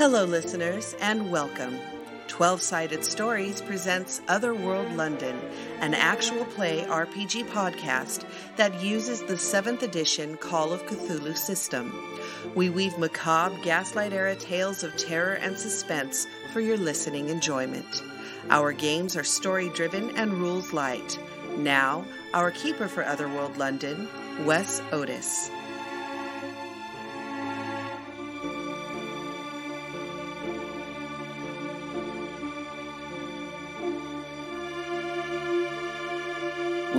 Hello, listeners, and welcome. 12 Sided Stories presents Otherworld London, an actual play RPG podcast that uses the 7th edition Call of Cthulhu system. We weave macabre Gaslight era tales of terror and suspense for your listening enjoyment. Our games are story driven and rules light. Now, our keeper for Otherworld London, Wes Otis.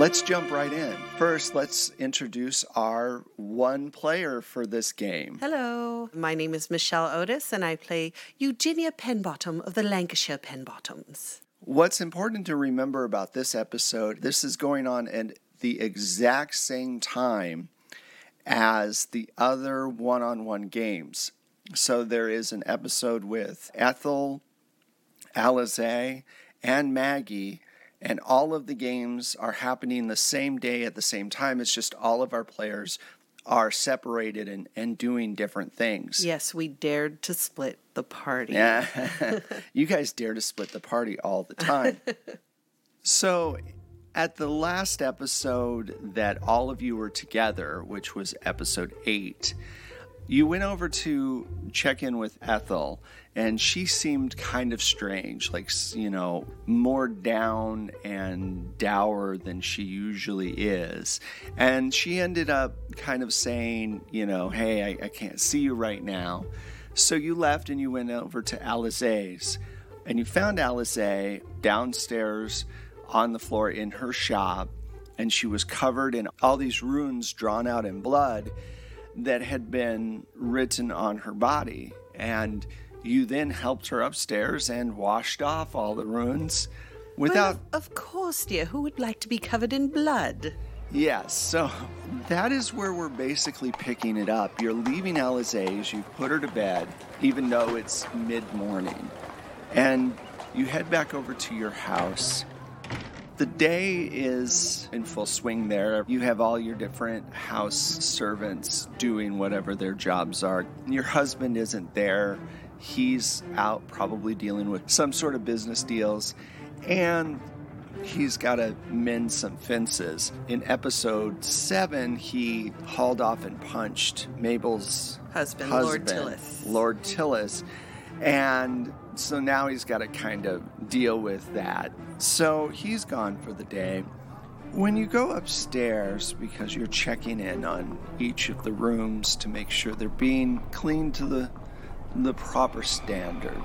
Let's jump right in. First, let's introduce our one player for this game. Hello, my name is Michelle Otis, and I play Eugenia Penbottom of the Lancashire Penbottoms. What's important to remember about this episode, this is going on at the exact same time as the other one on one games. So there is an episode with Ethel, Alize, and Maggie and all of the games are happening the same day at the same time. It's just all of our players are separated and, and doing different things. Yes, we dared to split the party. Yeah. you guys dare to split the party all the time. so, at the last episode that all of you were together, which was episode eight, you went over to check in with Ethel and she seemed kind of strange, like, you know, more down and dour than she usually is. And she ended up kind of saying, you know, hey, I, I can't see you right now. So you left and you went over to Alize's. And you found Alize downstairs on the floor in her shop. And she was covered in all these runes drawn out in blood that had been written on her body. And you then helped her upstairs and washed off all the runes without. Well, of, course, dear. Who would like to be covered in blood? Yes, so that is where we're basically picking it up. You're leaving Alize's, you've put her to bed, even though it's mid morning, and you head back over to your house. The day is in full swing there. You have all your different house servants doing whatever their jobs are. Your husband isn't there he's out probably dealing with some sort of business deals and he's got to mend some fences. In episode seven, he hauled off and punched Mabel's husband, husband Lord Tillis. Lord Tillis. And so now he's got to kind of deal with that. So he's gone for the day. When you go upstairs, because you're checking in on each of the rooms to make sure they're being cleaned to the the proper standard.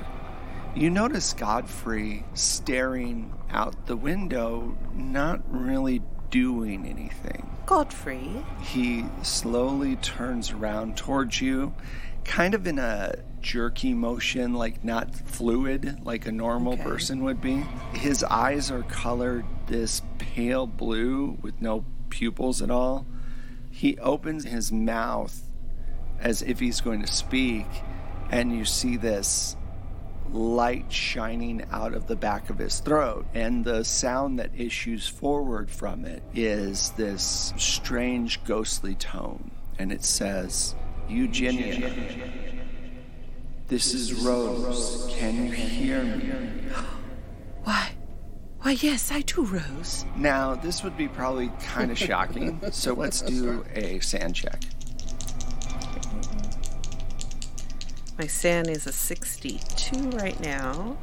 You notice Godfrey staring out the window, not really doing anything. Godfrey? He slowly turns around towards you, kind of in a jerky motion, like not fluid, like a normal okay. person would be. His eyes are colored this pale blue with no pupils at all. He opens his mouth as if he's going to speak and you see this light shining out of the back of his throat. And the sound that issues forward from it is this strange, ghostly tone. And it says, Eugenia, this is Rose. Can you hear me? Why? Why, yes, I do, Rose. Now, this would be probably kind of shocking, so let's do a SAN check. My SAN is a 62 right now.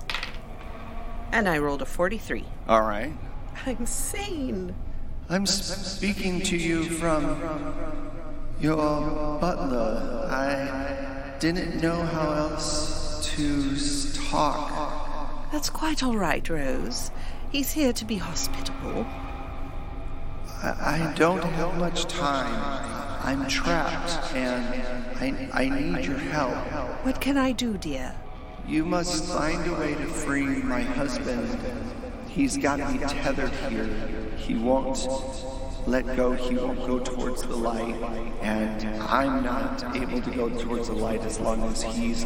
And I rolled a 43. All right. I'm sane. I'm speaking to you from your butler. I didn't know how else to talk. That's quite all right, Rose. He's here to be hospitable. I, I don't have much time. I'm trapped and I, I need your help. What can I do, dear? You must find a way to free my husband. He's got me tethered here. He won't let go. He won't go towards the light. And I'm not able to go towards the light as long as he's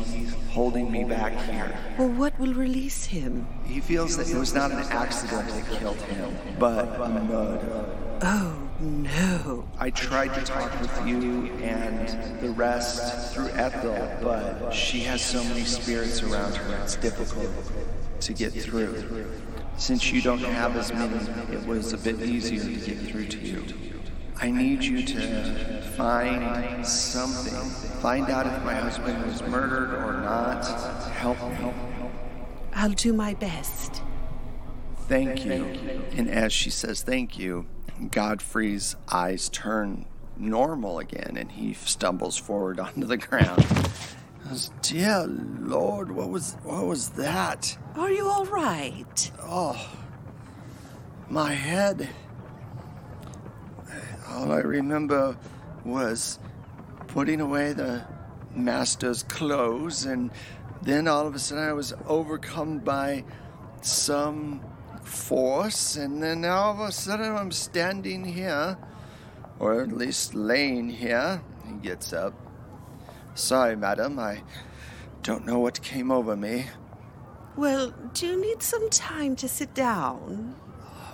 holding me back here. Well, what will release him? He feels that it was not an accident that killed him, but a murder. Oh, No. I tried to talk with you and the rest through Ethel, but she has so many spirits around her, it's difficult to get through. Since you don't have as many, it was a bit easier to get through to you. I need you to find something. Find out if my husband was murdered or not. Help me. I'll do my best. Thank you. And as she says thank you, Godfrey's eyes turn normal again and he stumbles forward onto the ground. Dear Lord, what was what was that? Are you all right? Oh, my head. All I remember was putting away the master's clothes, and then all of a sudden I was overcome by some force, and then all of a sudden I'm standing here, or at least laying here. He gets up. Sorry, madam, I don't know what came over me. Well, do you need some time to sit down?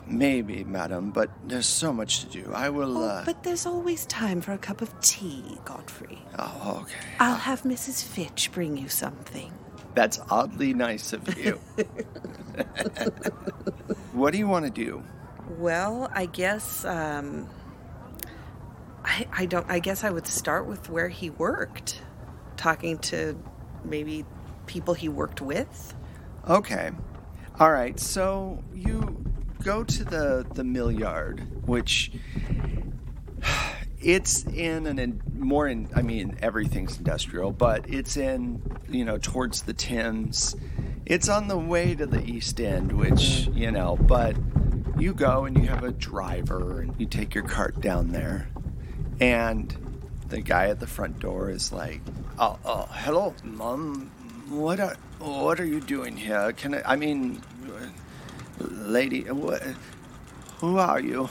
Maybe, madam, but there's so much to do. I will, Oh, uh. but there's always time for a cup of tea, Godfrey. Oh, okay. I'll have Mrs. Fitch bring you something. That's oddly nice of you. what do you want to do? Well, I guess um I I don't I guess I would start with where he worked. Talking to maybe people he worked with. Okay. All right. So you go to the the mill yard, which it's in an in, more in. I mean, everything's industrial, but it's in you know towards the Thames. It's on the way to the East End, which you know. But you go and you have a driver, and you take your cart down there, and the guy at the front door is like, "Oh, oh hello, mom. What are what are you doing here? Can I? I mean, lady, what, who are you?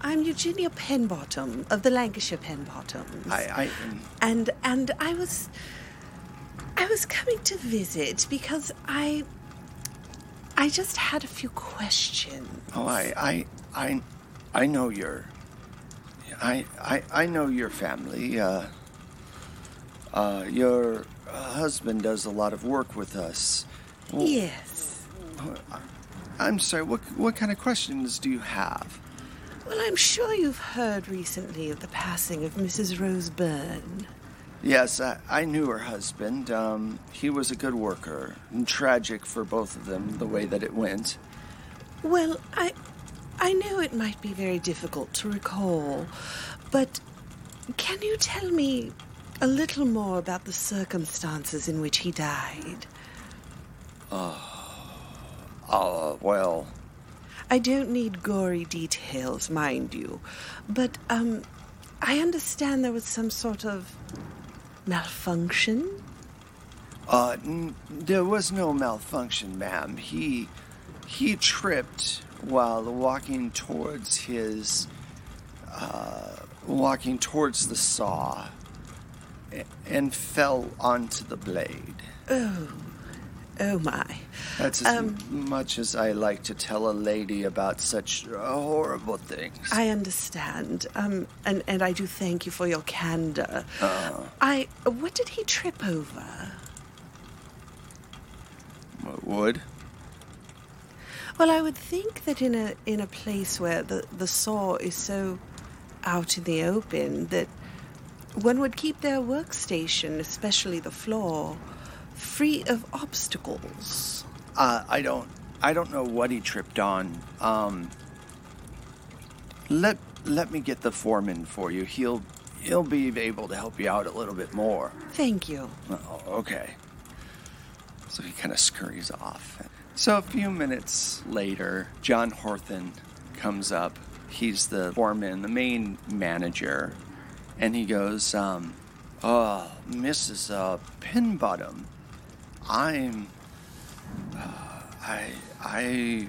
I'm Eugenia Penbottom of the Lancashire Penbottoms. I, I, and and I was I was coming to visit because I I just had a few questions. oh, I, I, I, I know your, I, I, I know your family. Uh, uh, your husband does a lot of work with us. Well, Yes. I'm sorry. What what kind of questions do you have? Well, I'm sure you've heard recently of the passing of Mrs. Rose Byrne. Yes, I, I knew her husband. Um, he was a good worker. And tragic for both of them, the way that it went. Well, I I know it might be very difficult to recall, but can you tell me a little more about the circumstances in which he died? Uh, well, I don't need gory details, mind you, but um I understand there was some sort of malfunction. uh, n- there was no malfunction, ma'am. He, he tripped while walking towards his, uh, walking towards the saw, and fell onto the blade. Oh oh my. That's as Um, much as I like to tell a lady about such uh, horrible things. I understand. Um and and I do thank you for your candor. I what did he trip over? Would? Well, I would think that in a in a place where the the saw is so out in the open that one would keep their workstation, especially the floor, free of obstacles. Uh, I don't. I don't know what he tripped on. Um, let let me get the foreman for you. He'll he'll be able to help you out a little bit more. Thank you. Oh, okay. So he kind of scurries off. So a few minutes later, John Horthen comes up. He's the foreman, the main manager, and he goes, um, "Oh, Mrs. Uh, Penbottom, I'm, uh, I, I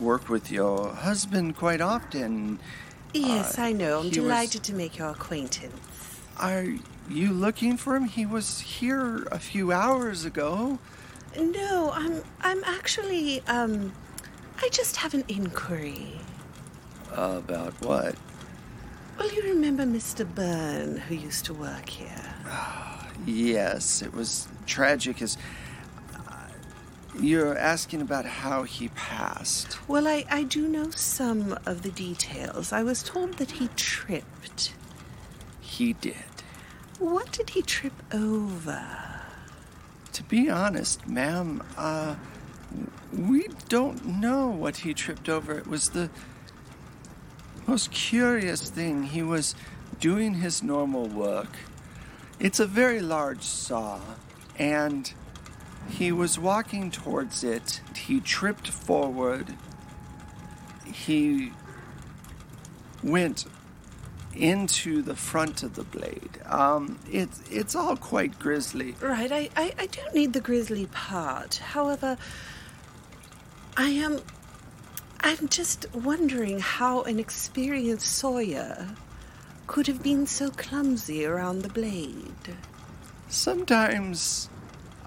work with your husband quite often. Yes, Uh, I know. I'm he was- delighted to make your acquaintance. Are you looking for him? He was here a few hours ago." No, I'm I'm actually um I just have an inquiry. About what? Well, you remember Mr. Byrne, who used to work here? Yes, it was tragic as. uh, You're asking about how he passed. Well, I, I do know some of the details. I was told that he tripped. He did. What did he trip over? To be honest, ma'am, uh, we don't know what he tripped over. It was the most curious thing. He was doing his normal work. It's a very large saw, and he was walking towards it. He tripped forward. He went into the front of the blade. Um, it's it's all quite grisly. Right, I, I, I don't need the grisly part. However, I am. I'm just wondering how an experienced sawyer could have been so clumsy around the blade. Sometimes,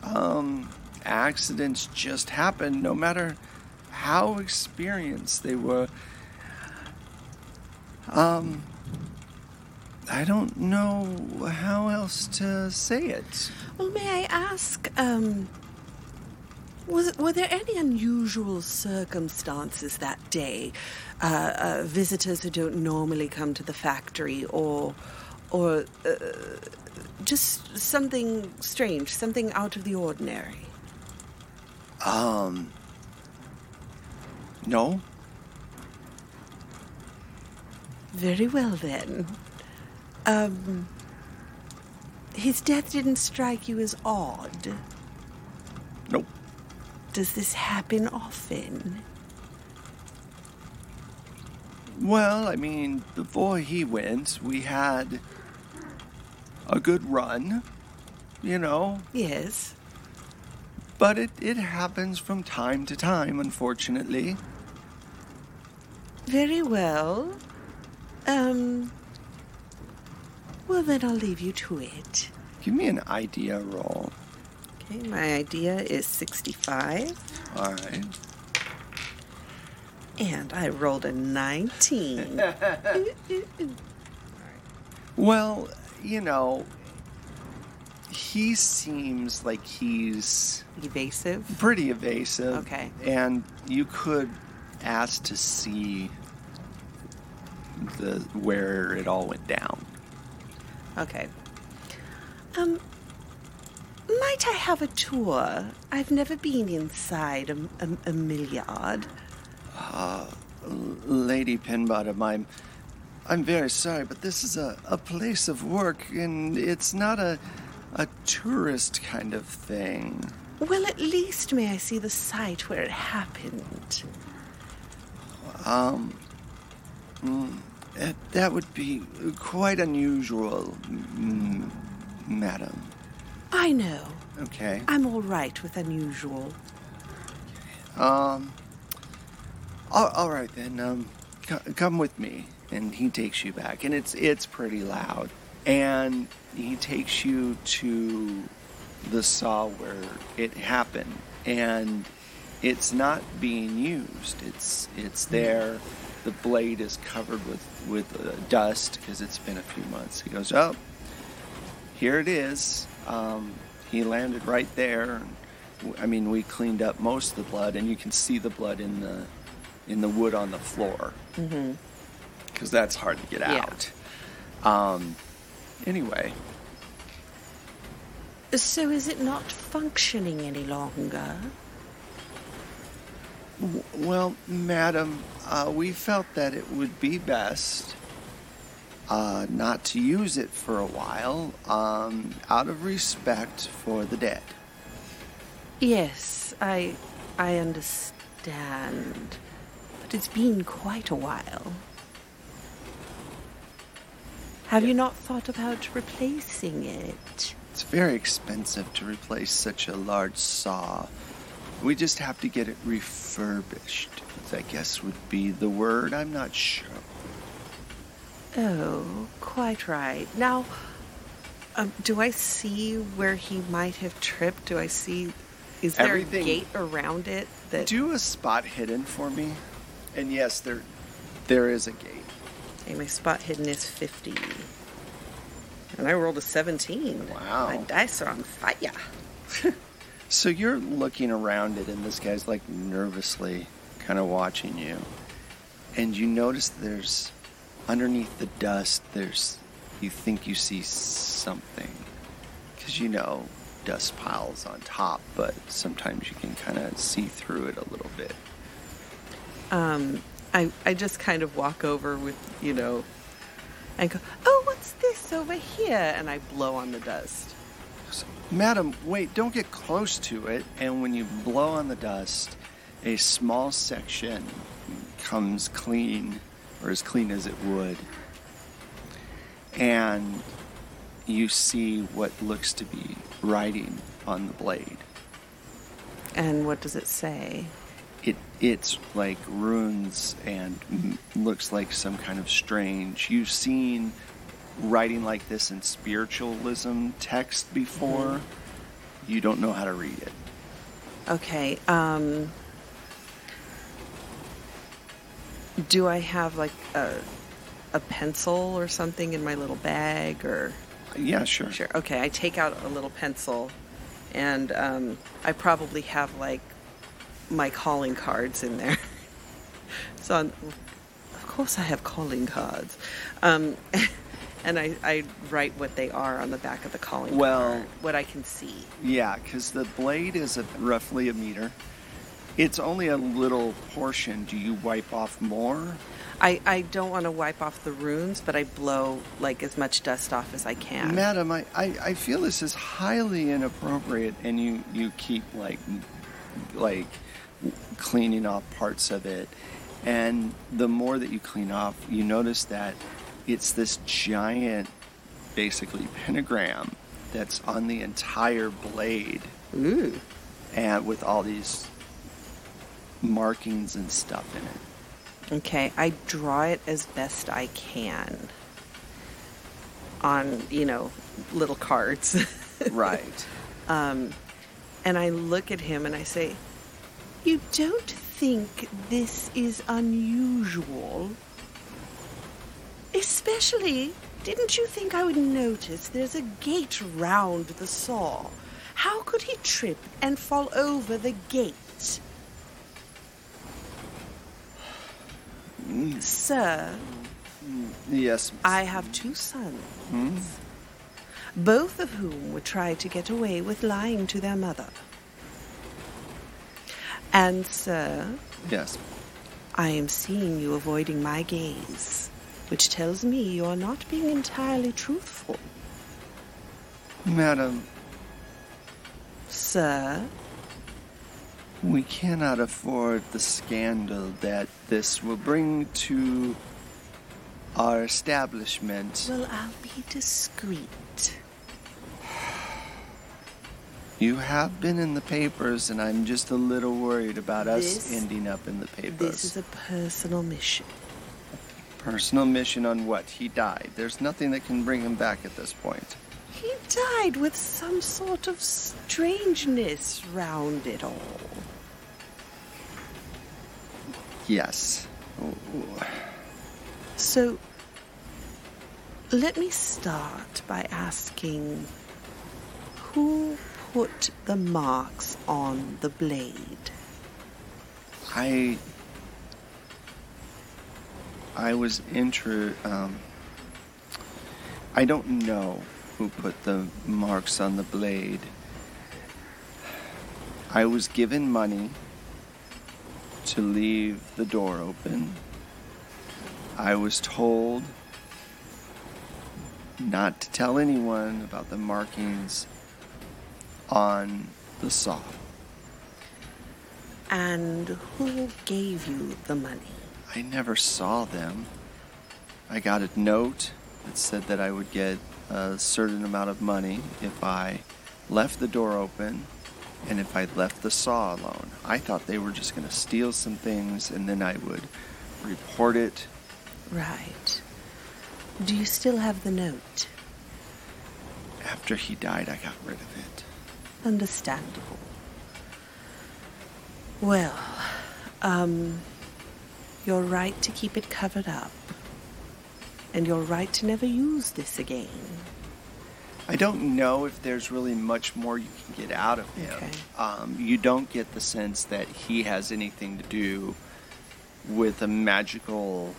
um, accidents just happen, no matter how experienced they were. Um, I don't know how else to say it. Well, may I ask, um, was were there any unusual circumstances that day? Uh, uh, visitors who don't normally come to the factory, or, or uh, just something strange, something out of the ordinary. Um, no, Very well then. Um, his death didn't strike you as odd. nope. Does this happen often? Well, I mean, before he went, we had a good run, you know, Yes. but it, it happens from time to time, unfortunately. Very well. Um. Well, then I'll leave you to it. Give me an idea roll. Okay, my idea is 65, All right. and I rolled a 19. Well, you know, he seems like he's Evasive. pretty evasive. Okay. And you could ask to see the where it all went down. Okay. Um. Might I have a tour? I've never been inside a, a, a milliard. Ah, Lady Penbottom, I'm I'm very sorry, but this is a, a place of work and it's not a a tourist kind of thing. Well, at least may I see the site where it happened. That, that would be quite unusual, mm, madam. I know. Okay. I'm all right with unusual. Um. All, all right then. Um, c- come with me, and he takes you back, and it's it's pretty loud, and he takes you to the saw where it happened, and it's not being used. It's it's there. The blade is covered with with uh, dust because it's been a few months. He goes, oh, here it is. Um, he landed right there. I mean, we cleaned up most of the blood, and you can see the blood in the in the wood on the floor because that's hard to get Yeah. out. Um, anyway, So is it not functioning any longer? w- well, madam, uh, we felt that it would be best uh, not to use it for a while, um, out of respect for the dead. Yes, I I understand. But it's been quite a while. Have you not thought about replacing it? It's very expensive to replace such a large saw. We just have to get it refurbished. I guess would be the word. I'm not sure. Oh, quite right. Now, um, do I see where he might have tripped? Do I see? Is there Everything- a gate around it that? Do a spot hidden for me. And yes, there there is a gate. Okay, my spot hidden is 50. And I rolled a 17. Wow. My dice are on fire. So you're looking around it, and this guy's like nervously kind of watching you. And you notice there's underneath the dust, there's, you think you see something. Because you know, dust piles on top, but sometimes you can kind of see through it a little bit. Um, I, I just kind of walk over with, you know, and go, oh, what's this over here? And I blow on the dust. Madam, wait, don't get close to it. And when you blow on the dust, a small section comes clean, or as clean as it would. And you see what looks to be writing on the blade. And what does it say? It it's like runes and m- looks like some kind of strange. You've seen writing like this in spiritualism text before. You don't know how to read it. Okay. Um, do I have like a, a pencil or something in my little bag or? Yeah, sure. Sure. Okay. I take out a little pencil, and um, I probably have like my calling cards in there. so, I'm, of course, I have calling cards, um, and I, I write what they are on the back of the calling Well- card, what I can see. Yeah, because the blade is a, roughly a meter. It's only a little portion. Do you wipe off more? I, I don't want to wipe off the runes, but I blow like as much dust off as I can. Madam, I, I, I feel this is highly inappropriate, and you, you keep like like cleaning off parts of it, and the more that you clean off, you notice that it's this giant, basically pentagram that's on the entire blade, Ooh. and with all these markings and stuff in it. Okay, I draw it as best I can on, you know, little cards. Right. Um, and I look at him and I say, You don't think this is unusual? Especially, didn't you think I would notice there's a gate round the saw? How could he trip and fall over the gate? Sir, yes. I have two sons, hmm? both of whom would try to get away with lying to their mother. And, sir, Yes. I am seeing you avoiding my gaze, which tells me you are not being entirely truthful. Madam, Sir, we cannot afford the scandal that this will bring to our establishment. well, I'll be discreet. You have been in the papers, and I'm just a little worried about us ending up in the papers. This is a personal mission. Personal mission on what? He died. There's nothing that can bring him back at this point. He died with some sort of strangeness round it all. Yes. Ooh. So, let me start by asking who put the marks on the blade? I I was intro um I don't know who put the marks on the blade. I was given money to leave the door open. I was told not to tell anyone about the markings on the saw. And who gave you the money? I never saw them. I got a note that said that I would get a certain amount of money if I left the door open and if I left the saw alone. I thought they were just going to steal some things and then I would report it. Right. Do you still have the note? After he died, I got rid of it. Understandable. Well, um, you're right to keep it covered up. and you're right to never use this again. I don't know if there's really much more you can get out of him. Okay. Um, you don't get the sense that he has anything to do with a magical,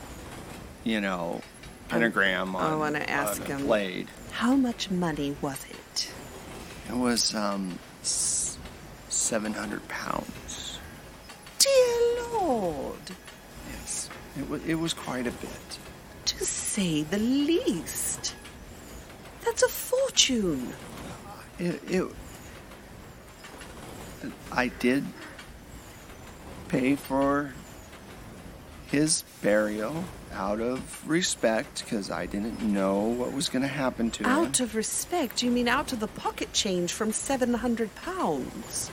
you know, pentagram I on, wanna ask on a him. blade. How much money was it? It was um, 700 pounds. Dear Lord, Yes, it was, it was quite a bit. to say the least. That's a fortune. It, it, I did pay for his burial out of respect because I didn't know what was going to happen to him. Out of respect, you mean out of the pocket change from 700 pounds?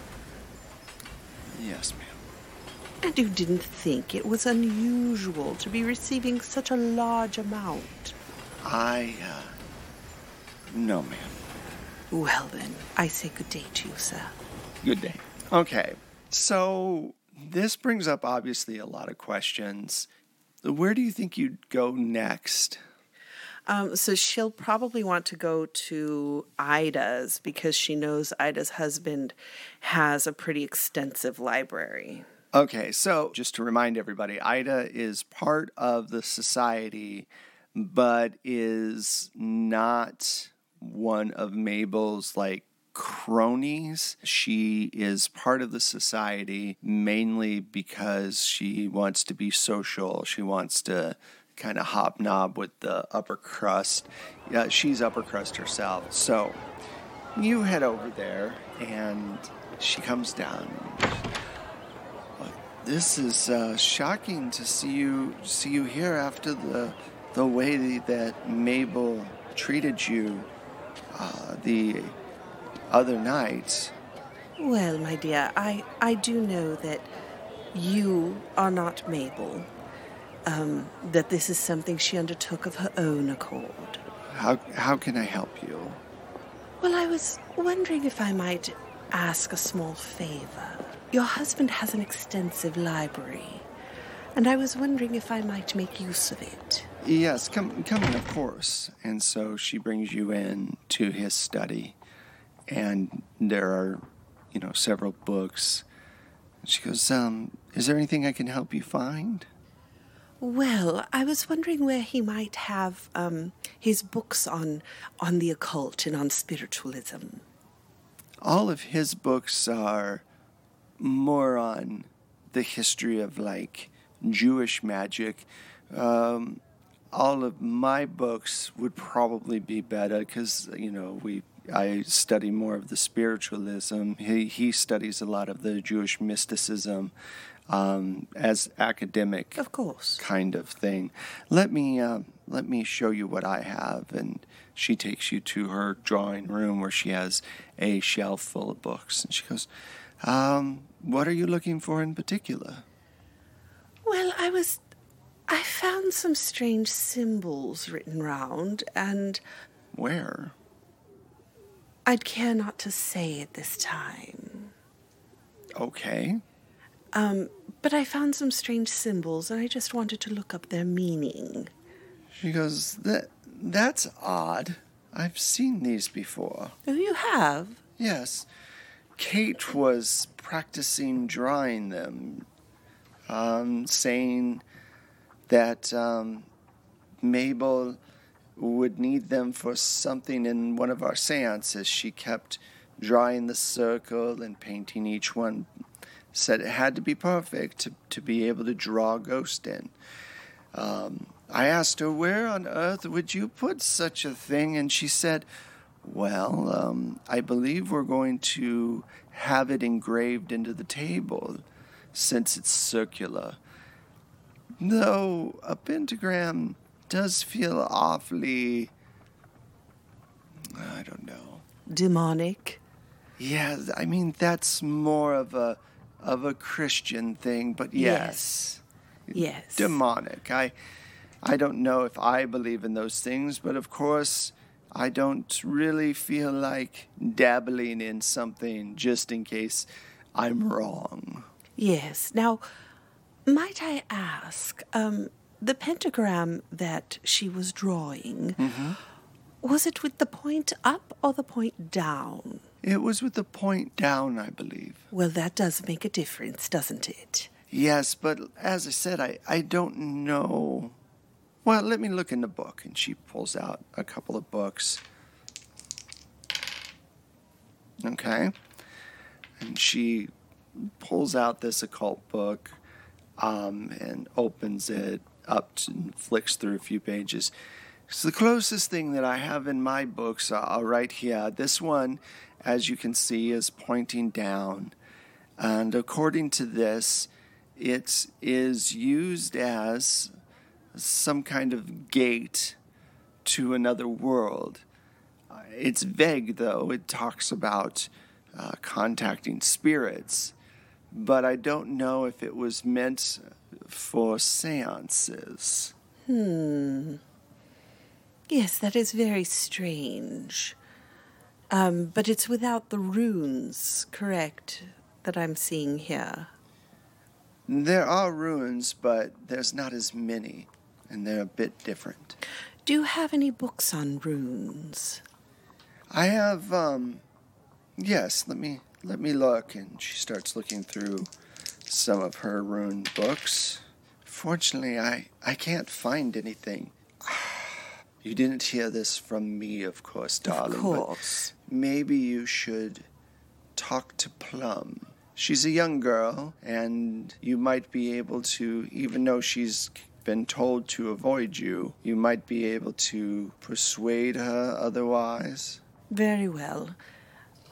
Yes, ma'am. And you didn't think it was unusual to be receiving such a large amount? I, uh, no, ma'am. Well, then, I say good day to you, sir. Good day. Okay, so this brings up obviously a lot of questions. Where do you think you'd go next? Um, so she'll probably want to go to Ida's because she knows Ida's husband has a pretty extensive library. Okay, so just to remind everybody, Ida is part of the society, but is not one of Mabel's like cronies. She is part of the society mainly because she wants to be social. She wants to kind of hobnob with the upper crust. Yeah, she's upper crust herself. So you head over there, and she comes down. This is uh, shocking to see you see you here after the the way that Mabel treated you uh, the other night. Well, my dear, I, I do know that you are not Mabel. Um, that this is something she undertook of her own accord. How how can I help you? Well, I was wondering if I might ask a small favor. Your husband has an extensive library, and I was wondering if I might make use of it. Yes, come come in, of course. And so she brings you in to his study, and there are, you know, several books. She goes, um, is there anything I can help you find? Well, I was wondering where he might have um, his books on on the occult and on spiritualism. all of his books are more on the history of like Jewish magic. Um, all of my books would probably be better because you know we I study more of the spiritualism. He he studies a lot of the Jewish mysticism um, as academic Of course. kind of thing. Let me uh, let me show you what I have, and she takes you to her drawing room where she has a shelf full of books, and she goes, um, "What are you looking for in particular?" Well, I was. I found some strange symbols written round, and Where? I'd care not to say at this time. Okay. Um, but I found some strange symbols, and I just wanted to look up their meaning. She goes, "That that's odd. I've seen these before." Oh, you have? Yes. Kate was practicing drawing them, um, saying that um, Mabel would need them for something in one of our seances. She kept drawing the circle and painting each one. Said it had to be perfect to, to be able to draw a ghost in. Um, I asked her, Where on earth would you put such a thing? And she said, Well, um, I believe we're going to have it engraved into the table since it's circular. Though a pentagram does feel awfully. I don't know. Demonic? Yeah, I mean that's more of a of a Christian thing, but yes, Yes. demonic. I I don't know if I believe in those things, but of course I don't really feel like dabbling in something just in case I'm wrong. Yes. Now, might I ask, um, the pentagram that she was drawing, was it with the point up or the point down? It was with the point down, I believe. Well, that does make a difference, doesn't it? Yes, but as I said, I, I don't know. Well, let me look in the book. And she pulls out a couple of books. Okay. And she pulls out this occult book um, and opens it up to, and flicks through a few pages. It's the closest thing that I have in my books uh, right here. This one, as you can see, is pointing down. And according to this, it is used as some kind of gate to another world. Uh, It's vague, though. It talks about uh, contacting spirits, but I don't know if it was meant for seances. Hmm. Yes, that is very strange. Um, but it's without the runes, correct, that I'm seeing here. There are runes, but there's not as many, and they're a bit different. Do you have any books on runes? I have um yes, let me let me look and she starts looking through some of her rune books. Fortunately, I I can't find anything. You didn't hear this from me, of course, darling. of course. Maybe you should talk to Plum. She's a young girl, and you might be able to, even though she's been told to avoid you, you might be able to persuade her otherwise. Very well.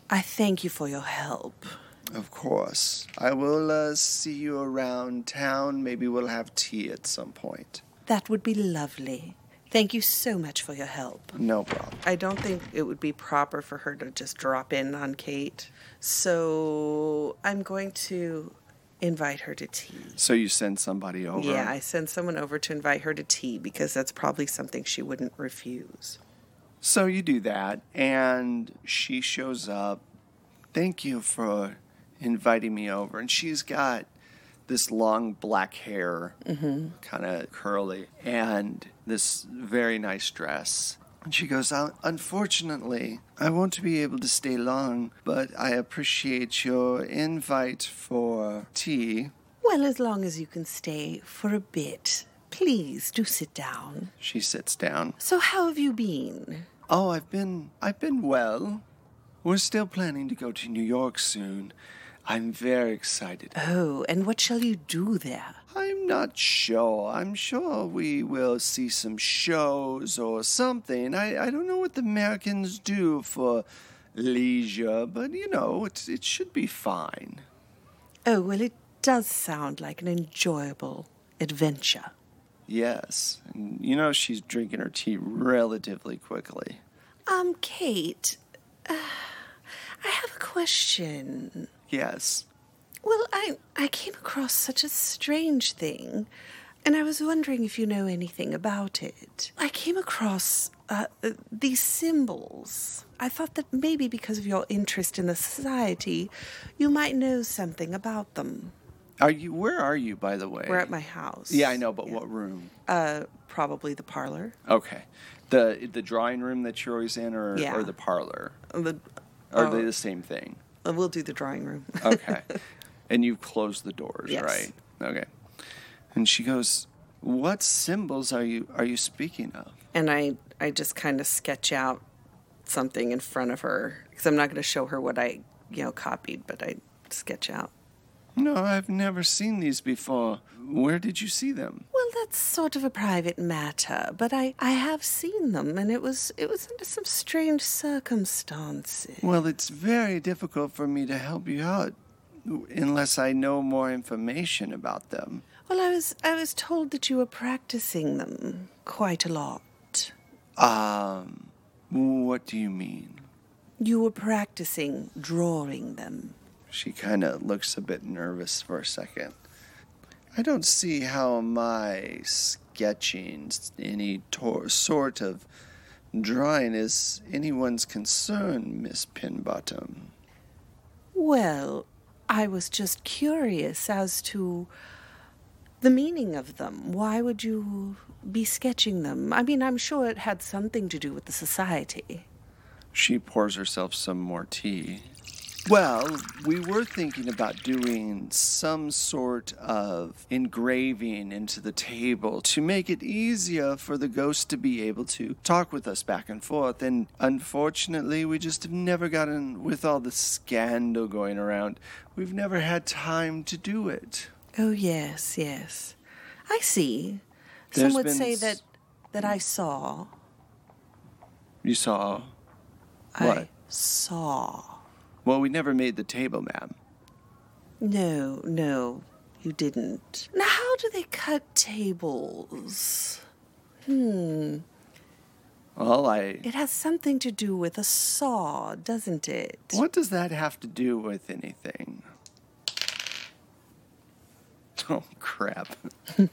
I thank you for your help. Of course. I will uh, see you around town. Maybe we'll have tea at some point. That would be lovely. Thank you so much for your help. No problem. I don't think it would be proper for her to just drop in on Kate. So I'm going to invite her to tea. So you send somebody over? Yeah, I send someone over to invite her to tea because that's probably something she wouldn't refuse. So you do that, and she shows up. Thank you for inviting me over. And she's got this long black hair, mm-hmm. kind of curly, and this very nice dress. And she goes, "Un- Unfortunately, I won't be able to stay long, but I appreciate your invite for tea. Well, as long as you can stay for a bit, please do sit down. She sits down. So, how have you been? Oh, I've been I've been well. We're still planning to go to New York soon. I'm very excited. Oh, and what shall you do there? I'm not sure. I'm sure we will see some shows or something. I, I don't know what the Americans do for leisure, but you know, it's, it should be fine. Oh, well, it does sound like an enjoyable adventure. Yes. And you know, she's drinking her tea relatively quickly. Um, Kate, uh, I have a question. Yes. Well, I I came across such a strange thing, and I was wondering if you know anything about it. I came across uh, uh, these symbols. I thought that maybe because of your interest in the society, you might know something about them. Are you where are you by the way? We're at my house. Yeah, I know, but what room? Uh, probably the parlor. Okay. The the drawing room that you're always in or Yeah. or the parlor? The, Are they oh, the same thing? uh, we'll do the drawing room. Okay. and you close the doors, Yes. right? Okay. And she goes, "What symbols are you are you speaking of?" and I I just kind of sketch out something in front of her because I'm not going to show her what I you know copied, but I sketch out. No, I've never seen these before. Where did you see them? Well, that's sort of a private matter, but I I have seen them, and it was it was under some strange circumstances. Well, it's very difficult for me to help you out unless I know more information about them. Well, I was I was told that you were practicing them quite a lot. Um, what do you mean? You were practicing drawing them. She kind of looks a bit nervous for a second. I don't see how my sketching any tor- sort of drawing is anyone's concern, Miss Penbottom. Well, I was just curious as to the meaning of them? Why would you be sketching them? I mean, I'm sure it had something to do with the society. She pours herself some more tea. Well, we were thinking about doing some sort of engraving into the table to make it easier for the ghost to be able to talk with us back and forth. And unfortunately, we just have never gotten, with all the scandal going around, we've never had time to do it. Oh, yes, yes. I see. There's Some would say s- that that I saw. You saw. What? I saw. Well, we never made the table, ma'am. No, no, you didn't. Now, how do they cut tables? Hmm. Well, I. It has something to do with a saw, doesn't it? What does that have to do with anything? Oh, crap. you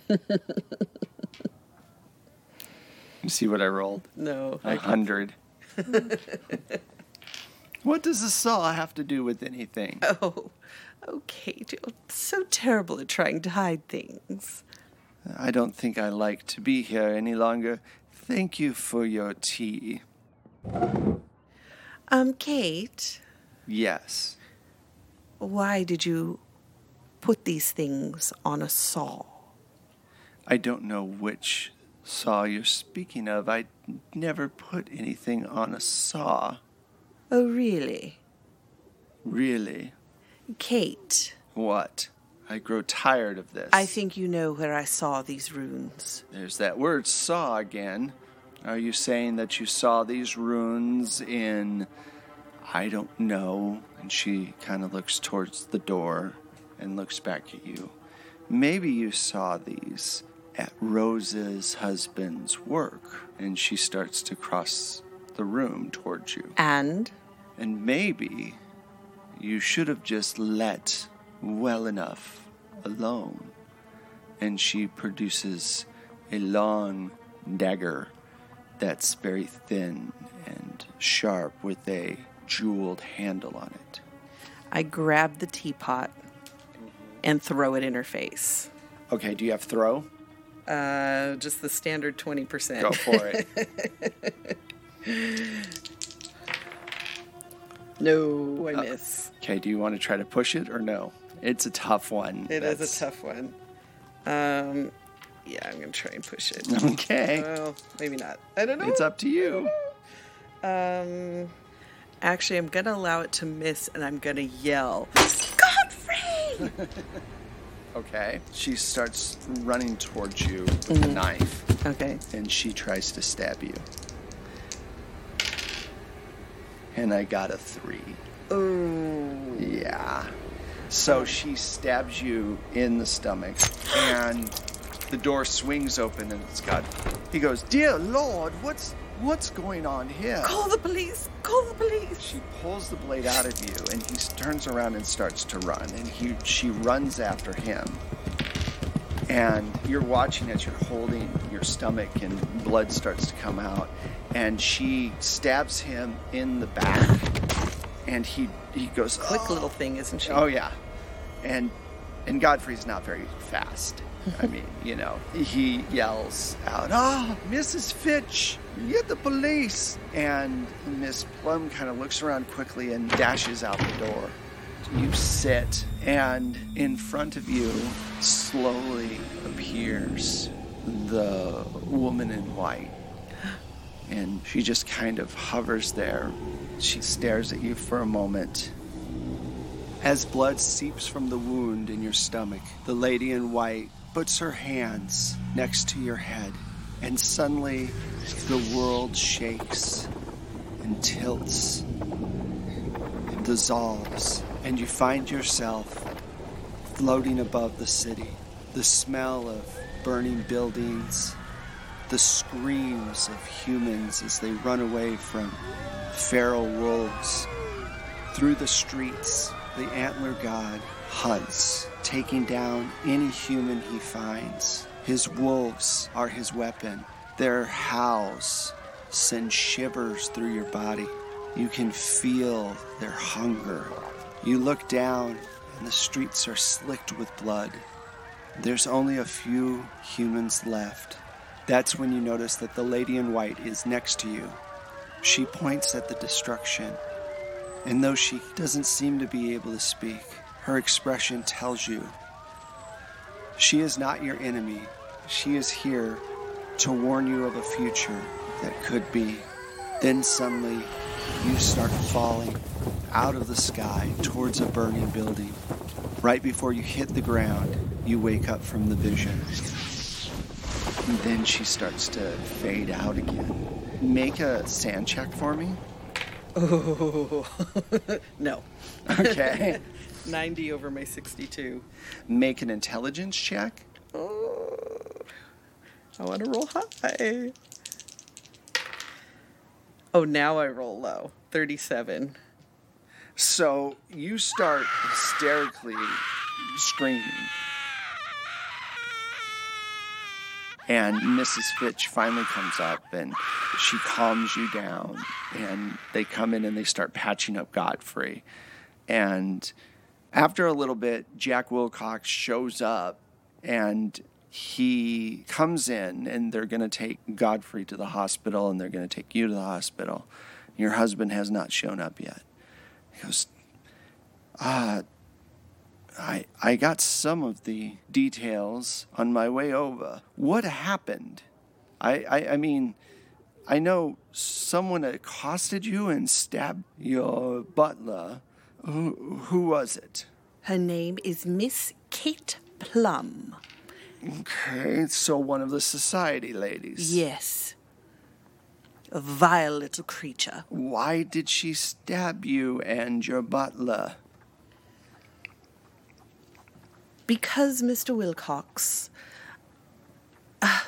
see what I rolled? No. A hundred. what does a saw have to do with anything? Oh, okay. You're so terrible at trying to hide things. I don't think I like to be here any longer. Thank you for your tea. Um, Kate, Yes. why did you put these things on a saw? I don't know which saw you're speaking of. I never put anything on a saw. Oh, really? Really? Kate, What? I grow tired of this. I think you know where I saw these runes. There's that word saw again. Are you saying that you saw these runes in. I don't know. And she kind of looks towards the door and looks back at you. Maybe you saw these at Rose's husband's work. And she starts to cross the room towards you. And? And maybe you should have just let well enough alone. And she produces a long dagger that's very thin and sharp with a jeweled handle on it. I grab the teapot and throw it in her face. Okay, do you have throw? Uh, just the standard 20%. Go for it. No, I miss. okay, do you want to try to push it or no? It's a tough one. It is That's- a tough one. Um, yeah, I'm gonna try and push it. Okay. Well, maybe not. I don't know. It's up to you. Um, actually, I'm gonna allow it to miss, and I'm gonna yell, Godfrey! Okay. She starts running towards you with a knife. okay. and she tries to stab you. And I got a three. Oh. Yeah. So she stabs you in the stomach, and the door swings open, and it's got. He goes, "Dear Lord, what's what's going on here?" Call the police! Call the police! She pulls the blade out of you, and he turns around and starts to run, and he she runs after him. And you're watching as you're holding your stomach, and blood starts to come out, and she stabs him in the back, and he he goes Quick "Oh." little thing, isn't she? Oh yeah, and and Godfrey's not very fast. I mean, you know, he yells out, "Ah, Mrs. Fitch, get the police!" And Miss Plum kind of looks around quickly and dashes out the door. You sit, and in front of you slowly appears the woman in white. And she just kind of hovers there. She stares at you for a moment, as blood seeps from the wound in your stomach, the lady in white puts her hands next to your head, and suddenly the world shakes and tilts and dissolves, and you find yourself floating above the city. The smell of burning buildings, the screams of humans as they run away from feral wolves. Through the streets, the antler god hunts, taking down any human he finds. His wolves are his weapon. Their howls send shivers through your body. You can feel their hunger. You look down, and the streets are slicked with blood. There's only a few humans left. That's when you notice that the lady in white is next to you. She points at the destruction. And though she doesn't seem to be able to speak, her expression tells you she is not your enemy. She is here to warn you of a future that could be. Then suddenly, you start falling out of the sky towards a burning building. Right before you hit the ground, you wake up from the vision. And then she starts to fade out again. Make a SAN check for me. Oh, no. Okay. 90 over my 62. Make an intelligence check. Oh, I want to roll high. Oh, now I roll low. 37. So you start hysterically screaming. And Mrs. Fitch finally comes up and she calms you down. And they come in and they start patching up Godfrey. And after a little bit, Jack Wilcox shows up and he comes in and they're going to take Godfrey to the hospital and they're going to take you to the hospital. Your husband has not shown up yet. He goes, uh, I, I got some of the details on my way over. What happened? I, I, I mean, I know someone accosted you and stabbed your butler. Who, who was it? Her name is Miss Kate Plum. Okay, so one of the society ladies. Yes. A vile little creature. Why did she stab you and your butler? Because Mr. Wilcox. Uh,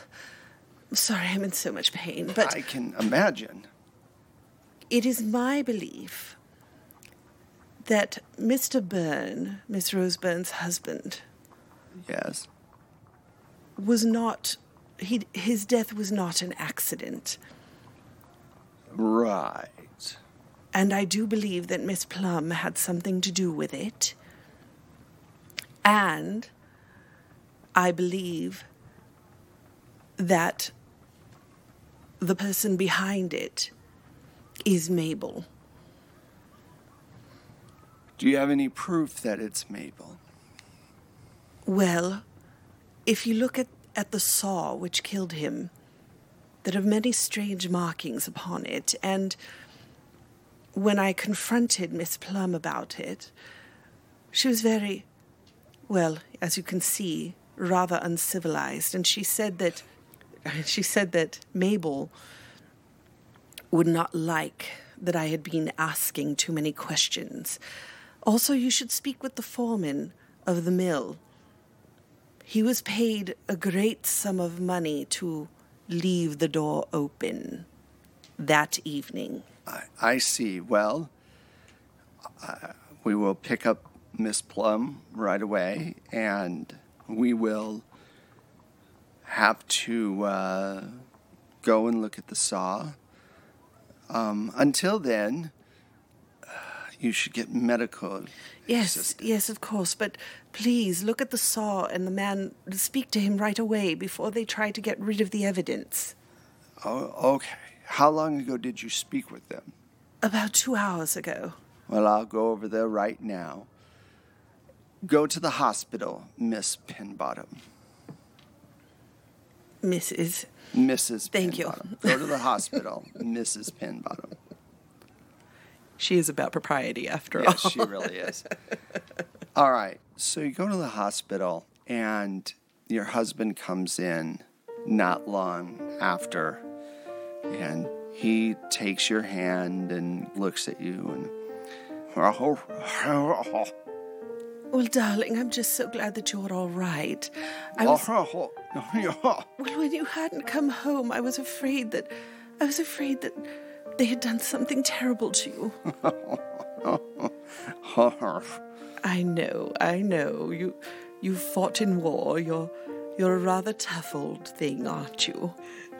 sorry, I'm in so much pain, but I can imagine. it is my belief that Mr. Byrne, Miss Roseburne's husband, Yes. was not. He, his death was not an accident. Right. And I do believe that Miss Plum had something to do with it. And I believe that the person behind it is Mabel. Do you have any proof that it's Mabel? Well, if you look at, at the saw which killed him, there are many strange markings upon it, and when I confronted Miss Plum about it, she was very, well, as you can see, rather uncivilized, and she said that she said that Mabel would not like that I had been asking too many questions. Also, you should speak with the foreman of the mill. He was paid a great sum of money to leave the door open that evening. I, I see. Well, we will pick up Miss Plum right away, and we will have to uh, go and look at the saw. Um, until then, uh, you should get medical. Yes, assistance. yes, of course, but please look at the saw and the man, speak to him right away before they try to get rid of the evidence. Oh, okay. How long ago did you speak with them? About two hours ago. Well, I'll go over there right now. Go to the hospital, Miss Penbottom. Mrs. Mrs. Thank you. Go to the hospital, Mrs. Penbottom. She is about propriety after Yes, all. she really is. All right. So you go to the hospital, and your husband comes in not long after, and he takes your hand and looks at you and. Oh, oh, oh, Well, darling, I'm just so glad that you're all right. I was, well, when you hadn't come home, I was afraid that I was afraid that they had done something terrible to you. I know, I know. You you fought in war. You're you're a rather tough old thing, aren't you?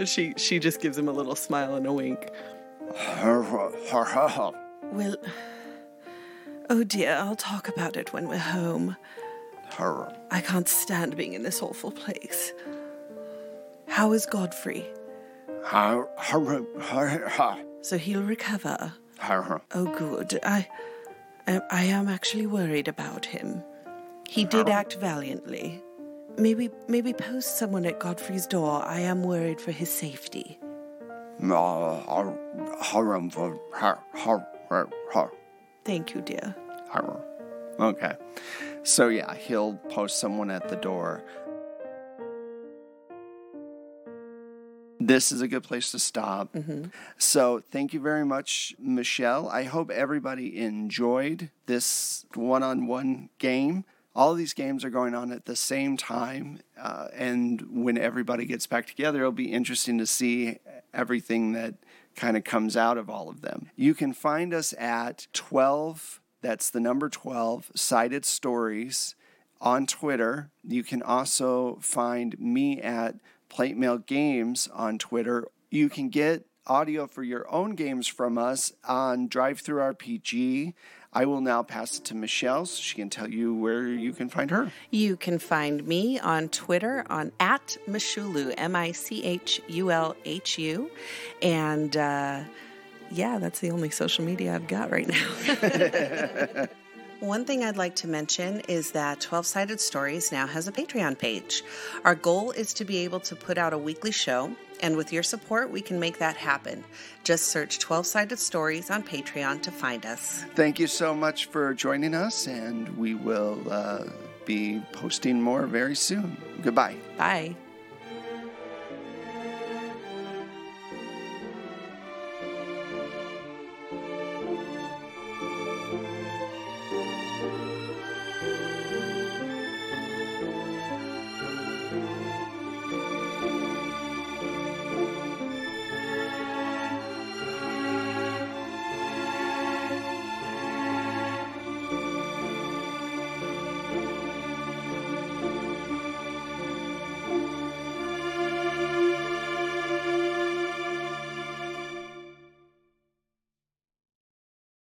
She she just gives him a little smile and a wink. Well, oh dear, I'll talk about it when we're home. Her. I can't stand being in this awful place. How is Godfrey? Her. Her. Her. So he'll recover. Her. Oh, good. I, I, I am actually worried about him. He did act valiantly. Maybe, maybe post someone at Godfrey's door. I am worried for his safety. Her. Her. Her. Her. Thank you, dear. Her. Okay. So yeah, he'll post someone at the door. This is a good place to stop. So, thank you very much, Michelle. I hope everybody enjoyed this one on one game. All these games are going on at the same time. Uh, and when everybody gets back together, it'll be interesting to see everything that kind of comes out of all of them. You can find us at 12, that's the number 12, Sided Stories on Twitter. You can also find me at Plate Mail Games on Twitter. You can get audio for your own games from us on DriveThruRPG. I will now pass it to Michelle so she can tell you where you can find her. You can find me on Twitter on at Michulhu, M I C H U L H U. And uh, yeah, that's the only social media I've got right now. One thing I'd like to mention is that 12 Sided Stories now has a Patreon page. Our goal is to be able to put out a weekly show, and with your support, we can make that happen. Just search 12 Sided Stories on Patreon to find us. Thank you so much for joining us, and we will uh, be posting more very soon. Goodbye. Bye.